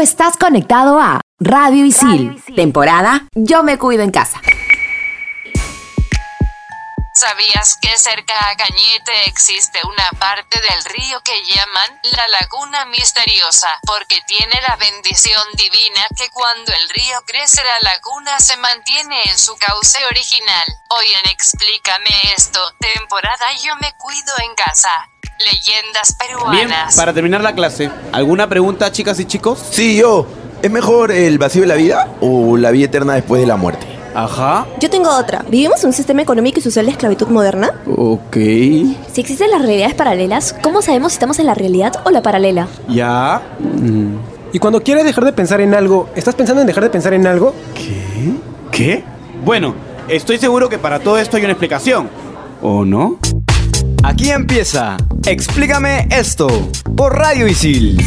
estás conectado a Radio Isil, temporada Yo me cuido en casa. ¿Sabías que cerca a Cañete existe una parte del río que llaman la Laguna Misteriosa? Porque tiene la bendición divina que cuando el río crece la laguna se mantiene en su cauce original. Hoy en Explícame esto, temporada Yo me cuido en casa. Leyendas peruanas. Bien, para terminar la clase, ¿alguna pregunta, chicas y chicos? Sí, yo. ¿Es mejor el vacío de la vida o la vida eterna después de la muerte? Ajá. Yo tengo otra. ¿Vivimos en un sistema económico y social de esclavitud moderna? Ok. Si existen las realidades paralelas, ¿cómo sabemos si estamos en la realidad o la paralela? Ya. Mm. Y cuando quieres dejar de pensar en algo, ¿estás pensando en dejar de pensar en algo? ¿Qué? ¿Qué? Bueno, estoy seguro que para todo esto hay una explicación. ¿O no? Aquí empieza. Explícame esto por Radio Isil.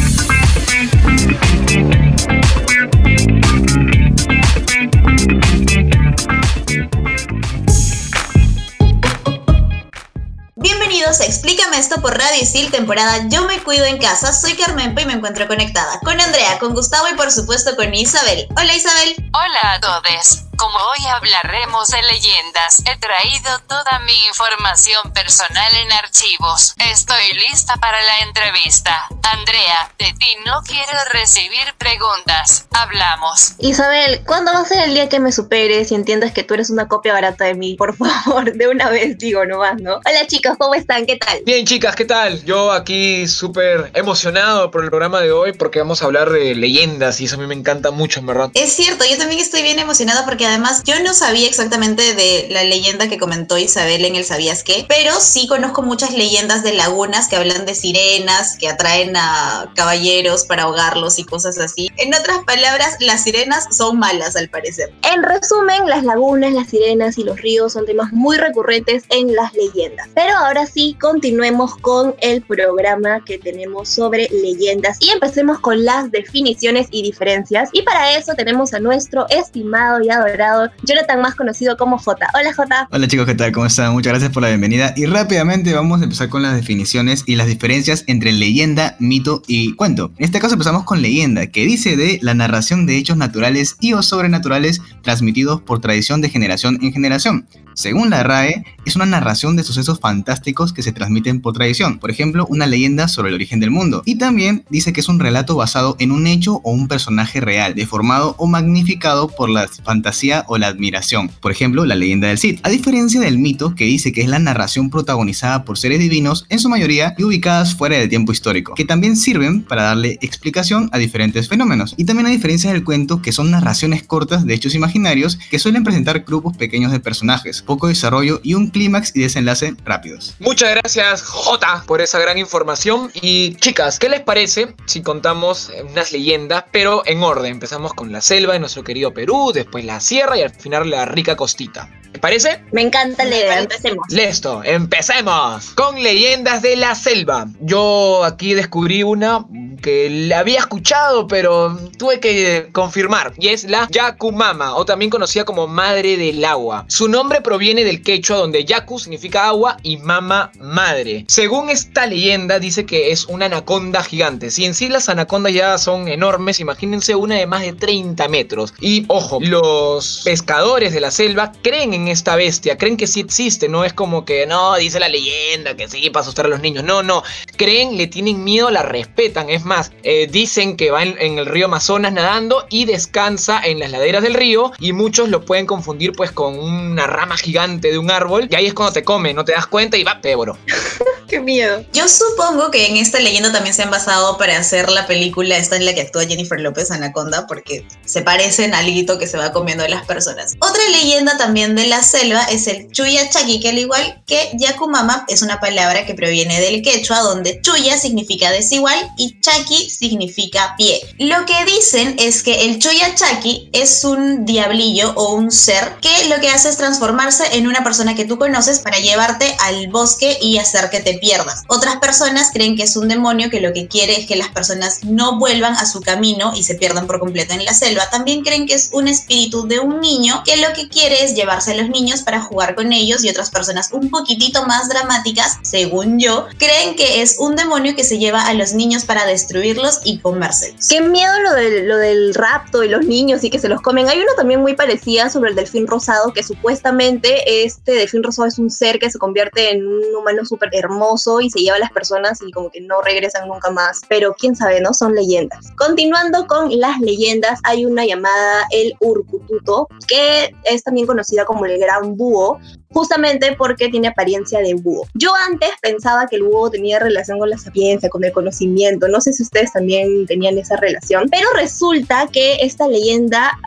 Bienvenidos a Explícame esto por Radio Isil, temporada Yo me cuido en casa. Soy Carmenpa y me encuentro conectada con Andrea, con Gustavo y por supuesto con Isabel. Hola Isabel. Hola a todos. Como hoy hablaremos de leyendas, he traído toda mi información personal en archivos. Estoy lista para la entrevista. Andrea, de ti no quiero recibir preguntas. Hablamos. Isabel, ¿cuándo va a ser el día que me superes y entiendas que tú eres una copia barata de mí? Por favor, de una vez digo nomás, ¿no? Hola chicos, ¿cómo están? ¿Qué tal? Bien chicas, ¿qué tal? Yo aquí súper emocionado por el programa de hoy porque vamos a hablar de leyendas y eso a mí me encanta mucho, en verdad. Es cierto, yo también estoy bien emocionada porque además yo no sabía exactamente de la leyenda que comentó Isabel en el Sabías qué, pero sí conozco muchas leyendas de lagunas que hablan de sirenas, que atraen a caballeros para ahogarlos y cosas así. En otras palabras, las sirenas son malas al parecer. En resumen, las lagunas, las sirenas y los ríos son temas muy recurrentes en las leyendas. Pero ahora sí, continuemos con el programa que tenemos sobre leyendas y empecemos con las definiciones y diferencias. Y para eso tenemos a nuestro estimado y adorado Jonathan, más conocido como J. Hola J. Hola chicos, ¿qué tal? ¿Cómo están? Muchas gracias por la bienvenida. Y rápidamente vamos a empezar con las definiciones y las diferencias entre leyenda, mito y cuento. En este caso empezamos con leyenda, que dice de la narración de hechos naturales y o sobrenaturales transmitidos por tradición de generación en generación. Según la RAE, es una narración de sucesos fantásticos que se transmiten por tradición, por ejemplo, una leyenda sobre el origen del mundo. Y también dice que es un relato basado en un hecho o un personaje real, deformado o magnificado por la o la admiración, por ejemplo, la leyenda del Cid. A diferencia del mito, que dice que es la narración protagonizada por seres divinos, en su mayoría y ubicadas fuera del tiempo histórico, que también sirven para darle explicación a diferentes fenómenos. Y también a diferencia del cuento, que son narraciones cortas de hechos imaginarios que suelen presentar grupos pequeños de personajes, poco desarrollo y un clímax y desenlace rápidos. Muchas gracias J por esa gran información y chicas, ¿qué les parece si contamos unas leyendas pero en orden? Empezamos con la selva de nuestro querido Perú, después la y al final la rica costita. ¿Te parece? Me encanta la idea, empecemos. Listo, empecemos con leyendas de la selva. Yo aquí descubrí una que la había escuchado, pero tuve que confirmar. Y es la Yakumama, o también conocida como Madre del Agua. Su nombre proviene del quechua, donde Yaku significa agua y Mama madre. Según esta leyenda, dice que es una anaconda gigante. Si en sí las anacondas ya son enormes, imagínense una de más de 30 metros. Y ojo, los pescadores de la selva creen en esta bestia, creen que sí existe, no es como que no, dice la leyenda que sí, para asustar a los niños. No, no, creen, le tienen miedo, la respetan. Es más, eh, dicen que va en, en, el río Amazonas nadando y descansa en las laderas del río y muchos lo pueden confundir pues con una rama gigante de un árbol y ahí es cuando te come, no te das cuenta y va, te devoró. Qué miedo. Yo supongo que en esta leyenda también se han basado para hacer la película esta en la que actúa Jennifer López Anaconda porque se parecen al hito que se va comiendo a las personas. Otra leyenda también de la selva es el Chuya Chaki, que al igual que Yakumama es una palabra que proviene del quechua donde Chuya significa desigual y Chaki significa pie. Lo que dicen es que el Chuya Chaki es un diablillo o un ser que lo que hace es transformarse en una persona que tú conoces para llevarte al bosque y hacer que te pierdas. Otras personas creen que es un demonio que lo que quiere es que las personas no vuelvan a su camino y se pierdan por completo en la selva. También creen que es un espíritu de un niño que lo que quiere es llevarse a los niños para jugar con ellos y otras personas un poquitito más dramáticas, según yo, creen que es un demonio que se lleva a los niños para destruirlos y comérselos. Qué miedo lo del, lo del rapto y los niños y que se los comen. Hay uno también muy parecido sobre el delfín rosado, que supuestamente este delfín rosado es un ser que se convierte en un humano súper hermoso y se lleva a las personas y como que no regresan nunca más. Pero quién sabe, ¿no? Son leyendas. Continuando con las leyendas, hay una llamada el Urcututo, que es también conocida como el gran búho, justamente porque tiene apariencia de búho. Yo antes pensaba que el búho tenía relación con la sapiencia, con el conocimiento, no sé si ustedes también tenían esa relación, pero resulta que esta leyenda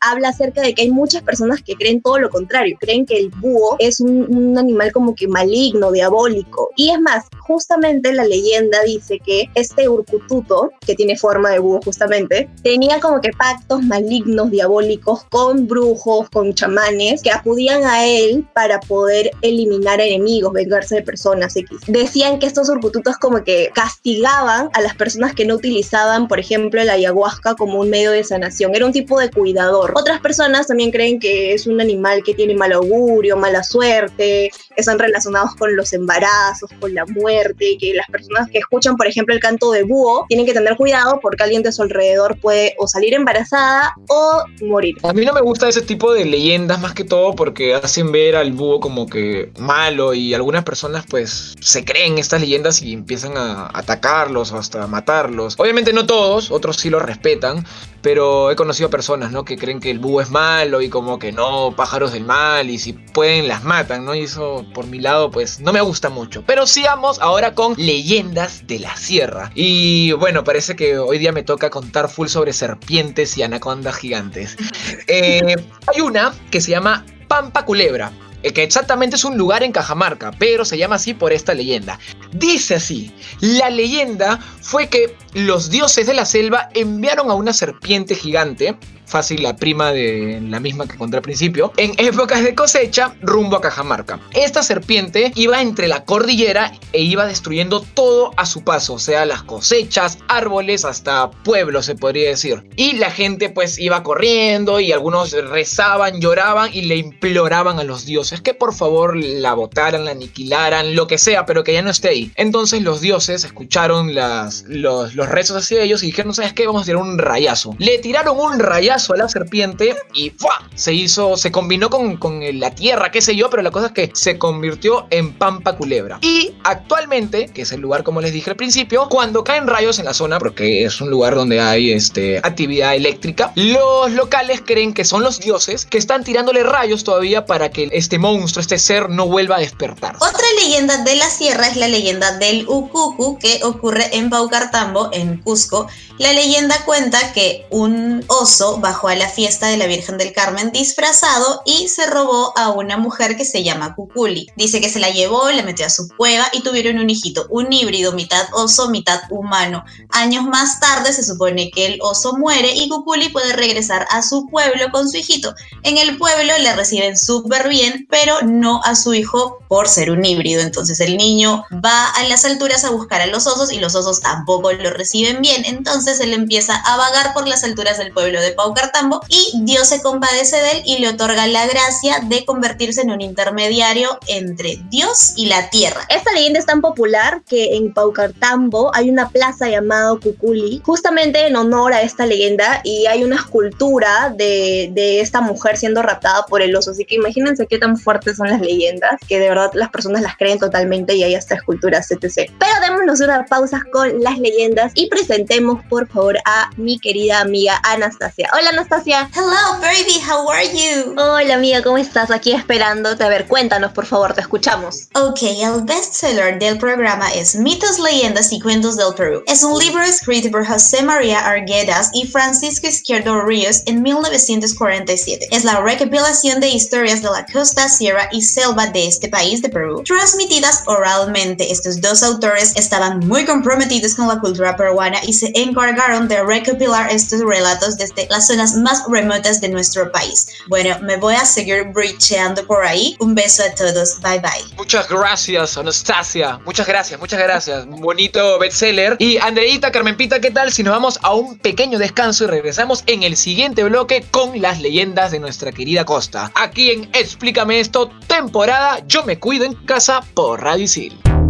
habla acerca de que hay muchas personas que creen todo lo contrario, creen que el búho es un, un animal como que maligno, diabólico, y es más, justamente la leyenda dice que este urcututo, que tiene forma de búho justamente, tenía como que pactos malignos, diabólicos con brujos, con chamanes, que acudían a él para para poder eliminar enemigos, vengarse de personas X. Decían que estos urcututos como que castigaban a las personas que no utilizaban, por ejemplo, la ayahuasca como un medio de sanación. Era un tipo de cuidador. Otras personas también creen que es un animal que tiene mal augurio, mala suerte, están relacionados con los embarazos, con la muerte, que las personas que escuchan, por ejemplo, el canto de búho, tienen que tener cuidado porque alguien de su alrededor puede o salir embarazada o morir. A mí no me gusta ese tipo de leyendas más que todo porque hacen ver al búho como que malo y algunas personas pues se creen estas leyendas y empiezan a atacarlos o hasta matarlos. Obviamente no todos, otros sí lo respetan, pero he conocido personas, ¿no? Que creen que el búho es malo y como que no, pájaros del mal y si pueden las matan, ¿no? Y eso por mi lado pues no me gusta mucho. Pero sigamos ahora con leyendas de la sierra. Y bueno, parece que hoy día me toca contar full sobre serpientes y anacondas gigantes. Eh, hay una que se llama Pampa Culebra que exactamente es un lugar en Cajamarca, pero se llama así por esta leyenda. Dice así, la leyenda fue que los dioses de la selva enviaron a una serpiente gigante fácil la prima de la misma que conté al principio, en épocas de cosecha rumbo a Cajamarca. Esta serpiente iba entre la cordillera e iba destruyendo todo a su paso, sea, las cosechas, árboles, hasta pueblos se podría decir. Y la gente pues iba corriendo y algunos rezaban, lloraban y le imploraban a los dioses que por favor la botaran, la aniquilaran, lo que sea, pero que ya no esté ahí. Entonces los dioses escucharon las, los, los rezos hacia ellos y dijeron, ¿sabes qué? Vamos a tirar un rayazo. Le tiraron un rayazo a la serpiente y se hizo, se combinó con, con, la tierra, qué sé yo, pero la cosa es que se convirtió en Pampa Culebra. Y actualmente, que es el lugar como les dije al principio, cuando caen rayos en la zona, porque es un lugar donde hay este, actividad eléctrica, los locales creen que son los dioses que están tirándole rayos todavía para que este monstruo, este ser, no vuelva a despertar. Otra leyenda de la sierra es la leyenda del Ucucu que ocurre en Paucartambo, en Cusco. La leyenda cuenta que un oso bajó a la fiesta de la Virgen del Carmen disfrazado y se robó a una mujer que se llama Cuculi. Dice que se la llevó, la metió a su cueva y tuvieron un hijito, un híbrido, mitad oso, mitad humano. Años más tarde se supone que el oso muere y Cuculi puede regresar a su pueblo con su hijito. En el pueblo le reciben súper bien, pero no a su hijo por ser un híbrido. Entonces el niño va a las alturas a buscar a los osos y los osos tampoco lo reciben bien. Entonces él empieza a vagar por las alturas del pueblo de Pau Cartambo y Dios se compadece de él y le otorga la gracia de convertirse en un intermediario entre Dios y la tierra. Esta leyenda es tan popular que en Paucartambo hay una plaza llamada Cuculi, justamente en honor a esta leyenda y hay una escultura de, de esta mujer siendo raptada por el oso, así que imagínense qué tan fuertes son las leyendas, que de verdad las personas las creen totalmente y hay hasta esculturas etc. Pero démonos una pausa con las leyendas y presentemos por favor a mi querida amiga Anastasia. Hola Anastasia. Hello baby, how are you? Hola amiga, ¿cómo estás? Aquí esperándote. A ver, cuéntanos por favor, te escuchamos. Ok, el bestseller del programa es Mitos, Leyendas y Cuentos del Perú. Es un libro escrito por José María Arguedas y Francisco Izquierdo Ríos en 1947. Es la recopilación de historias de la costa, sierra y selva de este país de Perú, transmitidas oralmente. Estos dos autores estaban muy comprometidos con la cultura peruana y se encargaron de recopilar estos relatos desde las más remotas de nuestro país. Bueno, me voy a seguir brecheando por ahí. Un beso a todos. Bye bye. Muchas gracias, Anastasia. Muchas gracias, muchas gracias. Bonito bestseller. Y Andreita, Carmenpita, ¿qué tal si nos vamos a un pequeño descanso y regresamos en el siguiente bloque con las leyendas de nuestra querida costa? Aquí en Explícame esto, temporada Yo me cuido en casa por Radio Isil.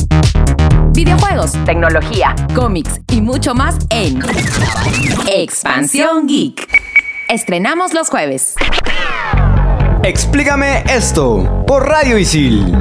Videojuegos, tecnología, cómics y mucho más en Expansión Geek. Estrenamos los jueves. Explícame esto por Radio Isil.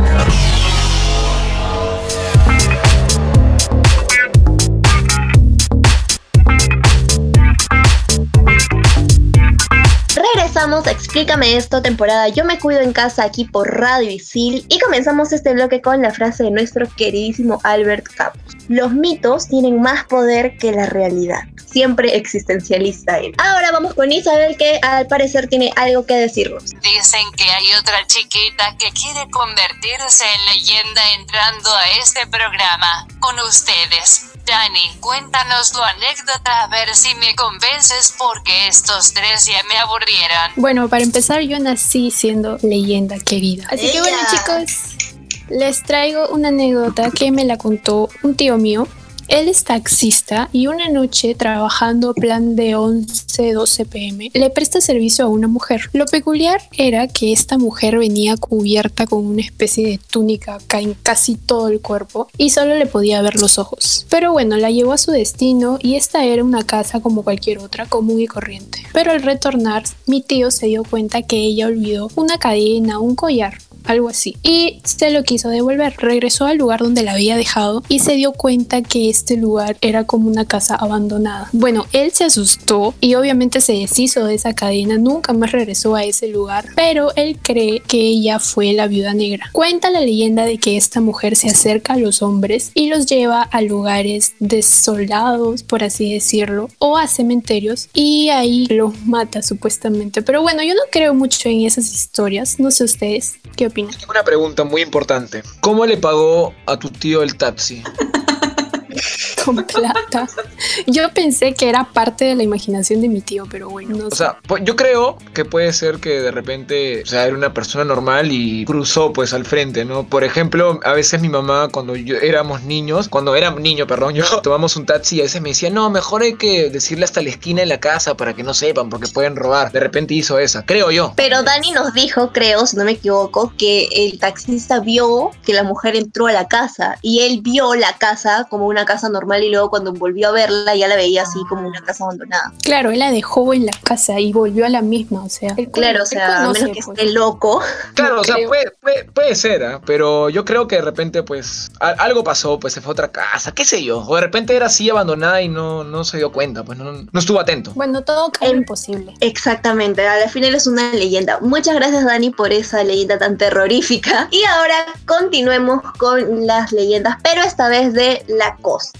Explícame esto, temporada Yo me cuido en casa aquí por Radio Isil y comenzamos este bloque con la frase de nuestro queridísimo Albert Camus. Los mitos tienen más poder que la realidad. Siempre existencialista él. Ahora vamos con Isabel que al parecer tiene algo que decirnos. Dicen que hay otra chiquita que quiere convertirse en leyenda entrando a este programa. Con ustedes, Dani, cuéntanos tu anécdota a ver si me convences porque estos tres ya me aburrieron. Bueno, para empezar, yo nací siendo leyenda querida. Así que bueno, chicos, les traigo una anécdota que me la contó un tío mío. Él es taxista y una noche trabajando plan de 11-12 pm le presta servicio a una mujer. Lo peculiar era que esta mujer venía cubierta con una especie de túnica en casi todo el cuerpo y solo le podía ver los ojos. Pero bueno, la llevó a su destino y esta era una casa como cualquier otra, común y corriente. Pero al retornar, mi tío se dio cuenta que ella olvidó una cadena, un collar algo así. Y se lo quiso devolver. Regresó al lugar donde la había dejado y se dio cuenta que este lugar era como una casa abandonada. Bueno, él se asustó y obviamente se deshizo de esa cadena, nunca más regresó a ese lugar, pero él cree que ella fue la viuda negra. Cuenta la leyenda de que esta mujer se acerca a los hombres y los lleva a lugares desolados, por así decirlo, o a cementerios y ahí los mata supuestamente. Pero bueno, yo no creo mucho en esas historias, no sé ustedes, ¿qué Tengo una pregunta muy importante. ¿Cómo le pagó a tu tío el taxi? Con plata. Yo pensé que era parte de la imaginación de mi tío, pero bueno, no O sé. sea, pues, yo creo que puede ser que de repente, o sea, era una persona normal y cruzó pues al frente, ¿no? Por ejemplo, a veces mi mamá cuando yo éramos niños, cuando era niño, perdón, yo tomamos un taxi y a veces me decía, no, mejor hay que decirle hasta la esquina en la casa para que no sepan porque pueden robar. De repente hizo esa, creo yo. Pero Dani nos dijo, creo, si no me equivoco, que el taxista vio que la mujer entró a la casa y él vio la casa como una casa normal y luego cuando volvió a verla ya la veía así como una casa abandonada. Claro, él la dejó en la casa y volvió a la misma, o sea. él Claro, o sea, a conoce, menos que pues. esté loco. Claro, o sea, puede, puede, puede ser, ¿ah? pero yo creo que de repente, pues, a- algo pasó, pues se fue a otra casa, qué sé yo. O de repente era así abandonada y no, no se dio cuenta, pues no, no estuvo atento. Bueno, todo cae en imposible. Exactamente, al final es una leyenda. Muchas gracias Dani por esa leyenda tan terrorífica. Y ahora continuemos con las leyendas, pero esta vez de la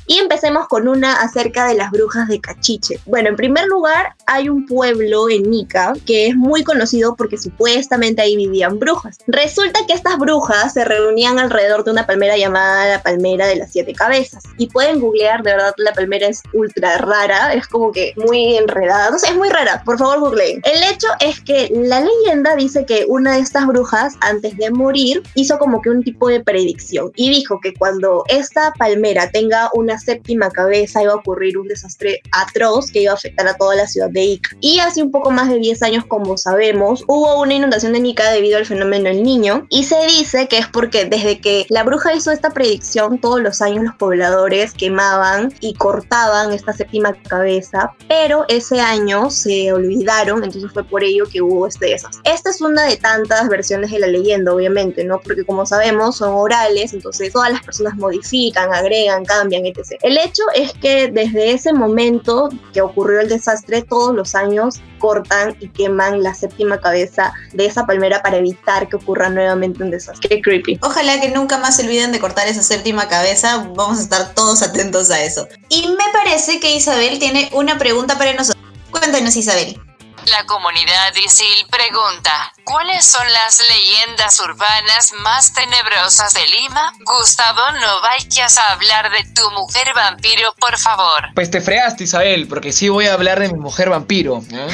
Y empecemos con una acerca de las brujas de Cachiche. Bueno, en primer lugar hay un pueblo en Nica que es muy conocido porque supuestamente ahí vivían brujas. Resulta que estas brujas se reunían alrededor de una palmera llamada la palmera de las siete cabezas. Y pueden googlear, de verdad la palmera es ultra rara, es como que muy enredada, no sé, es muy rara, por favor googleen. El hecho es que la leyenda dice que una de estas brujas antes de morir hizo como que un tipo de predicción y dijo que cuando esta palmera tenga una séptima cabeza iba a ocurrir un desastre atroz que iba a afectar a toda la ciudad de Ica. Y hace un poco más de 10 años, como sabemos, hubo una inundación de Nica debido al fenómeno El Niño y se dice que es porque desde que la bruja hizo esta predicción, todos los años los pobladores quemaban y cortaban esta séptima cabeza, pero ese año se olvidaron, entonces fue por ello que hubo este desastre. Esta es una de tantas versiones de la leyenda, obviamente, ¿no? Porque como sabemos son orales, entonces todas las personas modifican, agregan, cambian, etc. El hecho es que desde ese momento que ocurrió el desastre, todos los años cortan y queman la séptima cabeza de esa palmera para evitar que ocurra nuevamente un desastre. Qué creepy. Ojalá que nunca más se olviden de cortar esa séptima cabeza. Vamos a estar todos atentos a eso. Y me parece que Isabel tiene una pregunta para nosotros. Cuéntanos, Isabel. La comunidad ISIL pregunta, ¿Cuáles son las leyendas urbanas más tenebrosas de Lima? Gustavo, no vayas a hablar de tu mujer vampiro, por favor. Pues te fregaste, Isabel, porque sí voy a hablar de mi mujer vampiro. ¿eh?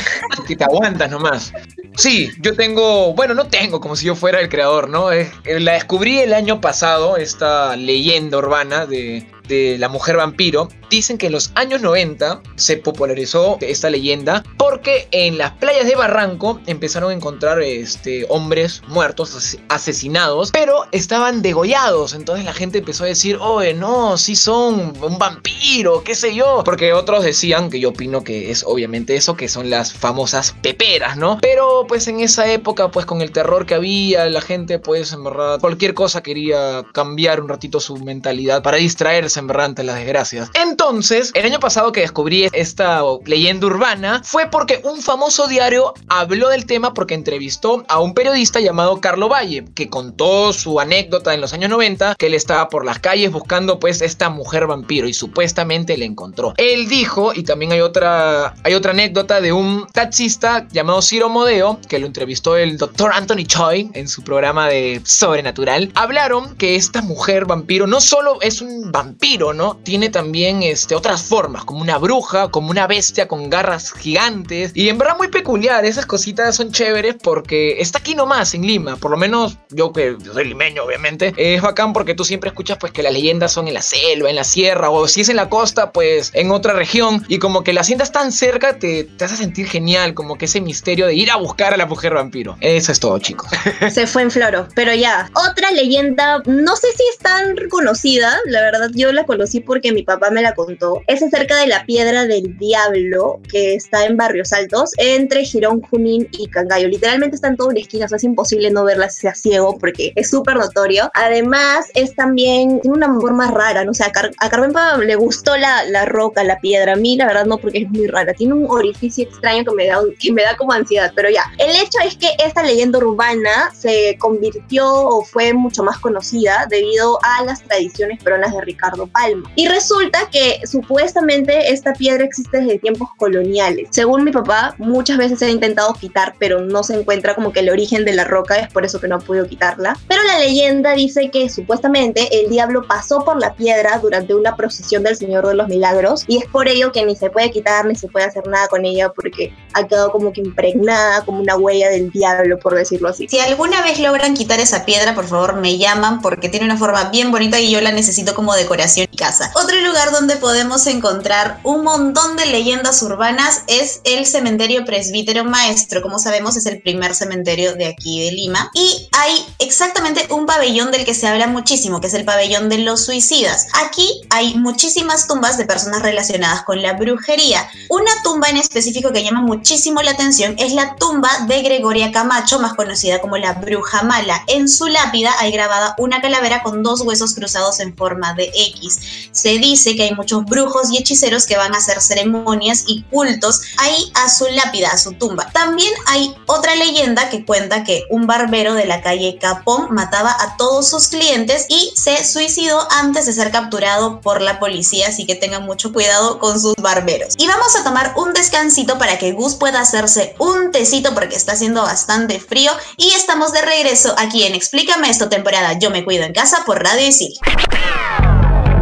Que te aguantas nomás. Sí, yo tengo, bueno, no tengo como si yo fuera el creador, ¿no? Eh, la descubrí el año pasado, esta leyenda urbana de, de la mujer vampiro, dicen que en los años 90 se popularizó esta leyenda porque en las playas de Barranco empezaron a encontrar este, hombres muertos, asesinados, pero estaban degollados. Entonces la gente empezó a decir, oye, no, sí son un vampiro, qué sé yo. Porque otros decían, que yo opino que es obviamente eso, que son las famosas peperas, ¿no? Pero pues en esa época, pues con el terror que había, la gente pues en verdad cualquier cosa quería cambiar un ratito su mentalidad para distraerse en las desgracias. Entonces, el año pasado que descubrí esta leyenda urbana fue porque un famoso diario habló del tema porque entrevistó a un periodista llamado Carlo Valle, que contó su anécdota en los años 90, que él estaba por las calles buscando pues esta mujer vampiro y supuestamente le encontró. Él dijo, y también hay otra, hay otra anécdota de un taxista llamado Ciro Modeo, que lo entrevistó el doctor Anthony Choi en su programa de Sobrenatural, hablaron que esta mujer vampiro no solo es un vampiro, ¿no? Tiene también este, otras formas, como una bruja, como una bestia con garras gigantes. Y en verdad muy peculiar, esas cositas son chéveres porque está aquí nomás en Lima. Por lo menos yo que soy limeño, obviamente. Es bacán porque tú siempre escuchas pues que las leyendas son en la selva, en la sierra, o si es en la costa, pues en otra región. Y como que la sientas tan cerca, te, te hace sentir genial, como que ese misterio de ir a buscar a la mujer vampiro. Eso es todo, chicos. Se fue en floro, pero ya. Otra leyenda, no sé si es tan reconocida, la verdad yo la conocí porque mi papá me la contó. Es acerca de la Piedra del Diablo, que está en Barrios Altos, entre Girón, Junín y Cangallo. Literalmente está en toda una esquina, o sea, es imposible no verla si sea ciego porque es súper notorio. Además, es también, tiene una forma rara, no sé, a, Car a le gustó la, la roca, la piedra. A mí, la verdad, no, porque es muy rara. Tiene un orificio extraño que me da, que me da como ansiedad, pero ya. El hecho es que esta leyenda urbana se convirtió o fue mucho más conocida debido a las tradiciones peruanas de Ricardo Palma. Y resulta que supuestamente esta piedra existe desde tiempos coloniales. Según mi papá, muchas veces se ha intentado quitar, pero no se encuentra como que el origen de la roca, es por eso que no ha podido quitarla. Pero la leyenda dice que supuestamente el diablo pasó por la piedra durante una procesión del Señor de los Milagros y es por ello que ni se puede quitar ni se puede hacer nada con ella porque ha quedado como que impregnada, como una huella del diablo, por decirlo así. Si alguna vez logran quitar esa piedra, por favor me llaman porque tiene una forma bien bonita y yo la necesito como decoración casa. Otro lugar donde podemos encontrar un montón de leyendas urbanas es el cementerio presbítero maestro. Como sabemos es el primer cementerio de aquí de Lima. Y hay exactamente un pabellón del que se habla muchísimo, que es el pabellón de los suicidas. Aquí hay muchísimas tumbas de personas relacionadas con la brujería. Una tumba en específico que llama muchísimo la atención es la tumba de Gregoria Camacho, más conocida como la bruja mala. En su lápida hay grabada una calavera con dos huesos cruzados en forma de X. Se dice que hay muchos brujos y hechiceros que van a hacer ceremonias y cultos ahí a su lápida, a su tumba. También hay otra leyenda que cuenta que un barbero de la calle Capón mataba a todos sus clientes y se suicidó antes de ser capturado por la policía, así que tengan mucho cuidado con sus barberos. Y vamos a tomar un descansito para que Gus pueda hacerse un tecito porque está haciendo bastante frío y estamos de regreso aquí en Explícame esto temporada Yo me cuido en casa por Radio Isil.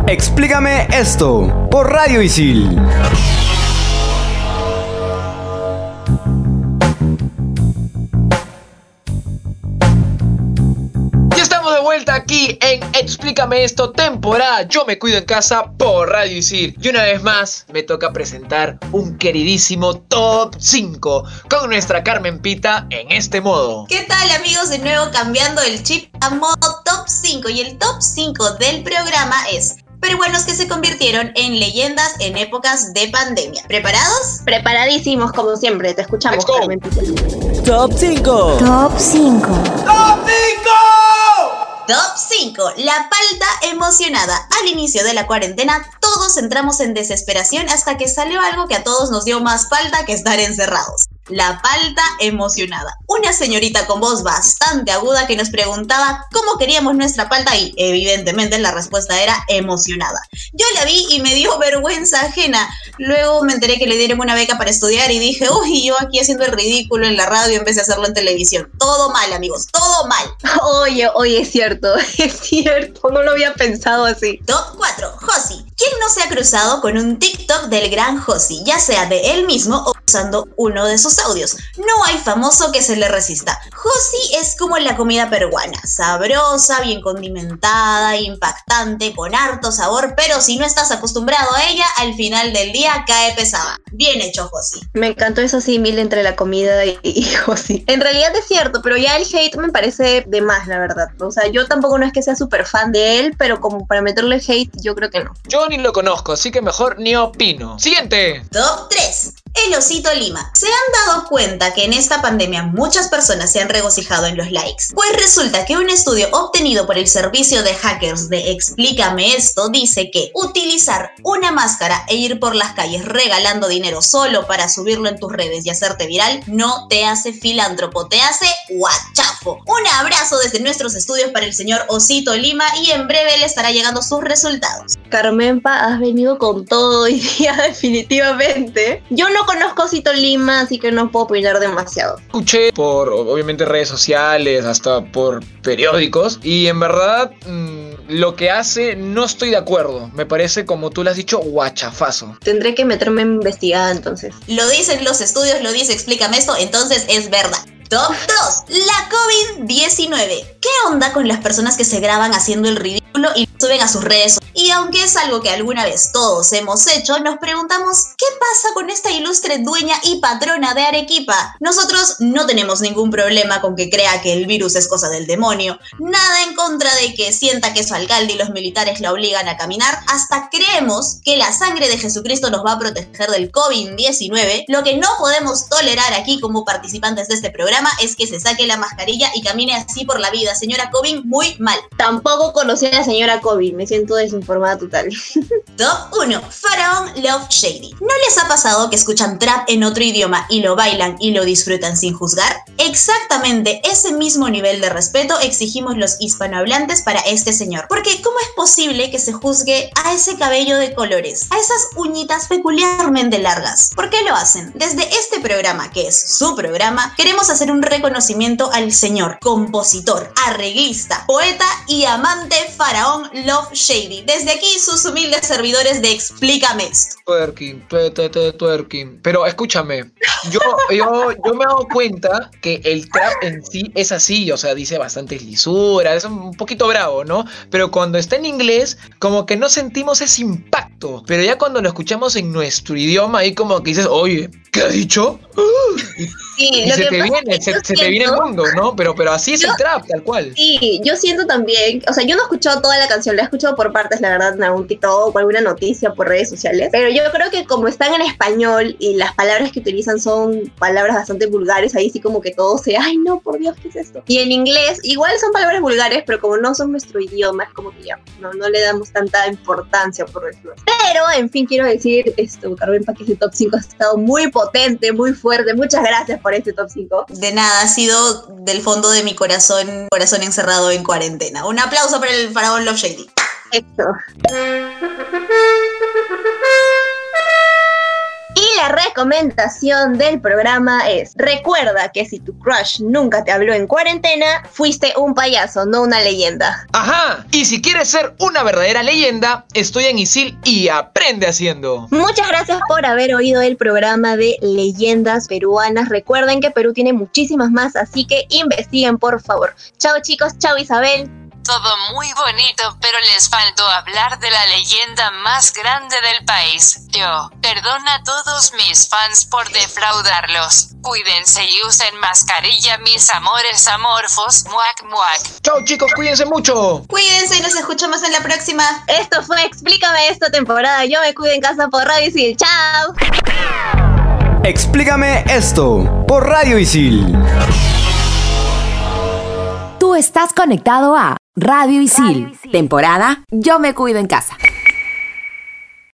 Explícame esto por Radio Isil. En Explícame esto temporada Yo me cuido en casa por Radio Isil. Y una vez más me toca presentar un queridísimo top 5 con nuestra Carmen Pita en este modo. ¿Qué tal amigos? De nuevo cambiando el chip a modo top 5 y el top 5 del programa es peruanos que se convirtieron en leyendas en épocas de pandemia. ¿Preparados? Preparadísimos, como siempre. Te escuchamos, Carmen. Top 5. Top 5. Top 5. Top 5. La palta emocionada. Al inicio de la cuarentena, todos entramos en desesperación hasta que salió algo que a todos nos dio más falta que estar encerrados. La palta emocionada. Una señorita con voz bastante aguda que nos preguntaba cómo queríamos nuestra palta y evidentemente la respuesta era emocionada. Yo la vi y me dio vergüenza ajena. Luego me enteré que le dieron una beca para estudiar y dije, uy, yo aquí haciendo el ridículo en la radio en vez de hacerlo en televisión. Todo mal, amigos, todo mal. Oye, oye, es cierto, es cierto, no lo había pensado así. Top 4. Josi. ¿Quién no se ha cruzado con un TikTok del gran Josi, ya sea de él mismo o usando uno de sus audios? No hay famoso que se le resista. Josi es como la comida peruana, sabrosa, bien condimentada, impactante, con harto sabor, pero si no estás acostumbrado a ella, al final del día cae pesada. Bien hecho, Josi. Me encantó eso símil entre la comida y, y Josi. En realidad es cierto, pero ya el hate me parece de más, la verdad. O sea, yo tampoco no es que sea súper fan de él, pero como para meterle hate, yo creo que no. Yo ni lo conozco, así que mejor ni opino. Siguiente. Top 3. El osito Lima. ¿Se han dado cuenta que en esta pandemia muchas personas se han regocijado en los likes? Pues resulta que un estudio obtenido por el servicio de hackers de Explícame esto dice que utilizar una máscara e ir por las calles regalando dinero solo para subirlo en tus redes y hacerte viral no te hace filántropo, te hace guachafo. Un abrazo desde nuestros estudios para el señor Osito Lima y en breve le estará llegando sus resultados. Carmenpa, has venido con todo hoy día, definitivamente. Yo no conozco a Osito Lima, así que no puedo opinar demasiado. Escuché por, obviamente, redes sociales, hasta por periódicos, y en verdad, mmm, lo que hace no estoy de acuerdo. Me parece, como tú lo has dicho, guachafazo. Tendré que meterme en investigada entonces. Lo dicen los estudios, lo dice, explícame esto, entonces es verdad. Top 2. La COVID-19. ¿Qué onda con las personas que se graban haciendo el ridículo y suben a sus redes? Y aunque es algo que alguna vez todos hemos hecho, nos preguntamos, ¿qué pasa con esta ilustre dueña y patrona de Arequipa? Nosotros no tenemos ningún problema con que crea que el virus es cosa del demonio, nada en contra de que sienta que su alcalde y los militares la obligan a caminar, hasta creemos que la sangre de Jesucristo nos va a proteger del COVID-19. Lo que no podemos tolerar aquí como participantes de este programa es que se saque la mascarilla y camine así por la vida. Señora Cobin, muy mal. Tampoco conocí a la señora Cobin, me siento desinformada total. Top 1. Faraón Love Shady. ¿No les ha pasado que escuchan trap en otro idioma y lo bailan y lo disfrutan sin juzgar? Exactamente ese mismo nivel de respeto exigimos los hispanohablantes para este señor. Porque ¿cómo es posible que se juzgue a ese cabello de colores, a esas uñitas peculiarmente largas? ¿Por qué lo hacen? Desde este programa, que es su programa, queremos hacer un reconocimiento al señor, compositor, arreglista, poeta y amante faraón Love Shady. Desde aquí sus humildes servidores de Explícame esto. Twerking, tue- twerking. Pero escúchame, yo, yo, yo me he dado cuenta que el trap en sí es así, o sea, dice bastantes lisuras, es un poquito bravo, ¿no? Pero cuando está en inglés, como que no sentimos ese impacto. Pero ya cuando lo escuchamos en nuestro idioma, ahí como que dices, oye, ¿qué ha dicho? Sí, Y lo se que te viene, es que se, yo se te viene el mundo, ¿no? Pero, pero así es el trap, tal cual. Sí, yo siento también, o sea, yo no he escuchado toda la canción, la he escuchado por partes, la verdad, en algún TikTok o alguna noticia por redes sociales, pero yo creo que como están en español y las palabras que utilizan son palabras bastante vulgares, ahí sí como que todo se, ay no, por Dios, ¿qué es esto? Y en inglés igual son palabras vulgares, pero como no son nuestro idioma, es como que ya, no, no le damos tanta importancia por decirlo. Pero, en fin, quiero decir, esto, Carmen, para que ese top 5 ha estado muy potente, muy fuerte, muchas gracias por este top 5. De nada, ha sido del fondo de mi corazón, corazón encerrado en cuarentena. Un aplauso para el faraón Love Shady. Esto. Y la recomendación del programa es, recuerda que si tu crush nunca te habló en cuarentena, fuiste un payaso, no una leyenda. Ajá, y si quieres ser una verdadera leyenda, estoy en Isil y aprende haciendo. Muchas gracias por haber oído el programa de leyendas peruanas. Recuerden que Perú tiene muchísimas más, así que investiguen por favor. Chao chicos, chao Isabel. Todo muy bonito, pero les faltó hablar de la leyenda más grande del país. Yo, perdona a todos mis fans por defraudarlos. Cuídense y usen mascarilla, mis amores amorfos. Muac, muac. Chao chicos, cuídense mucho. Cuídense y nos escuchamos en la próxima. Esto fue Explícame esta temporada. Yo me cuido en casa por Radio Isil. Chao. Explícame esto por Radio Isil. Tú estás conectado a Radio Isil, temporada Yo me cuido en casa.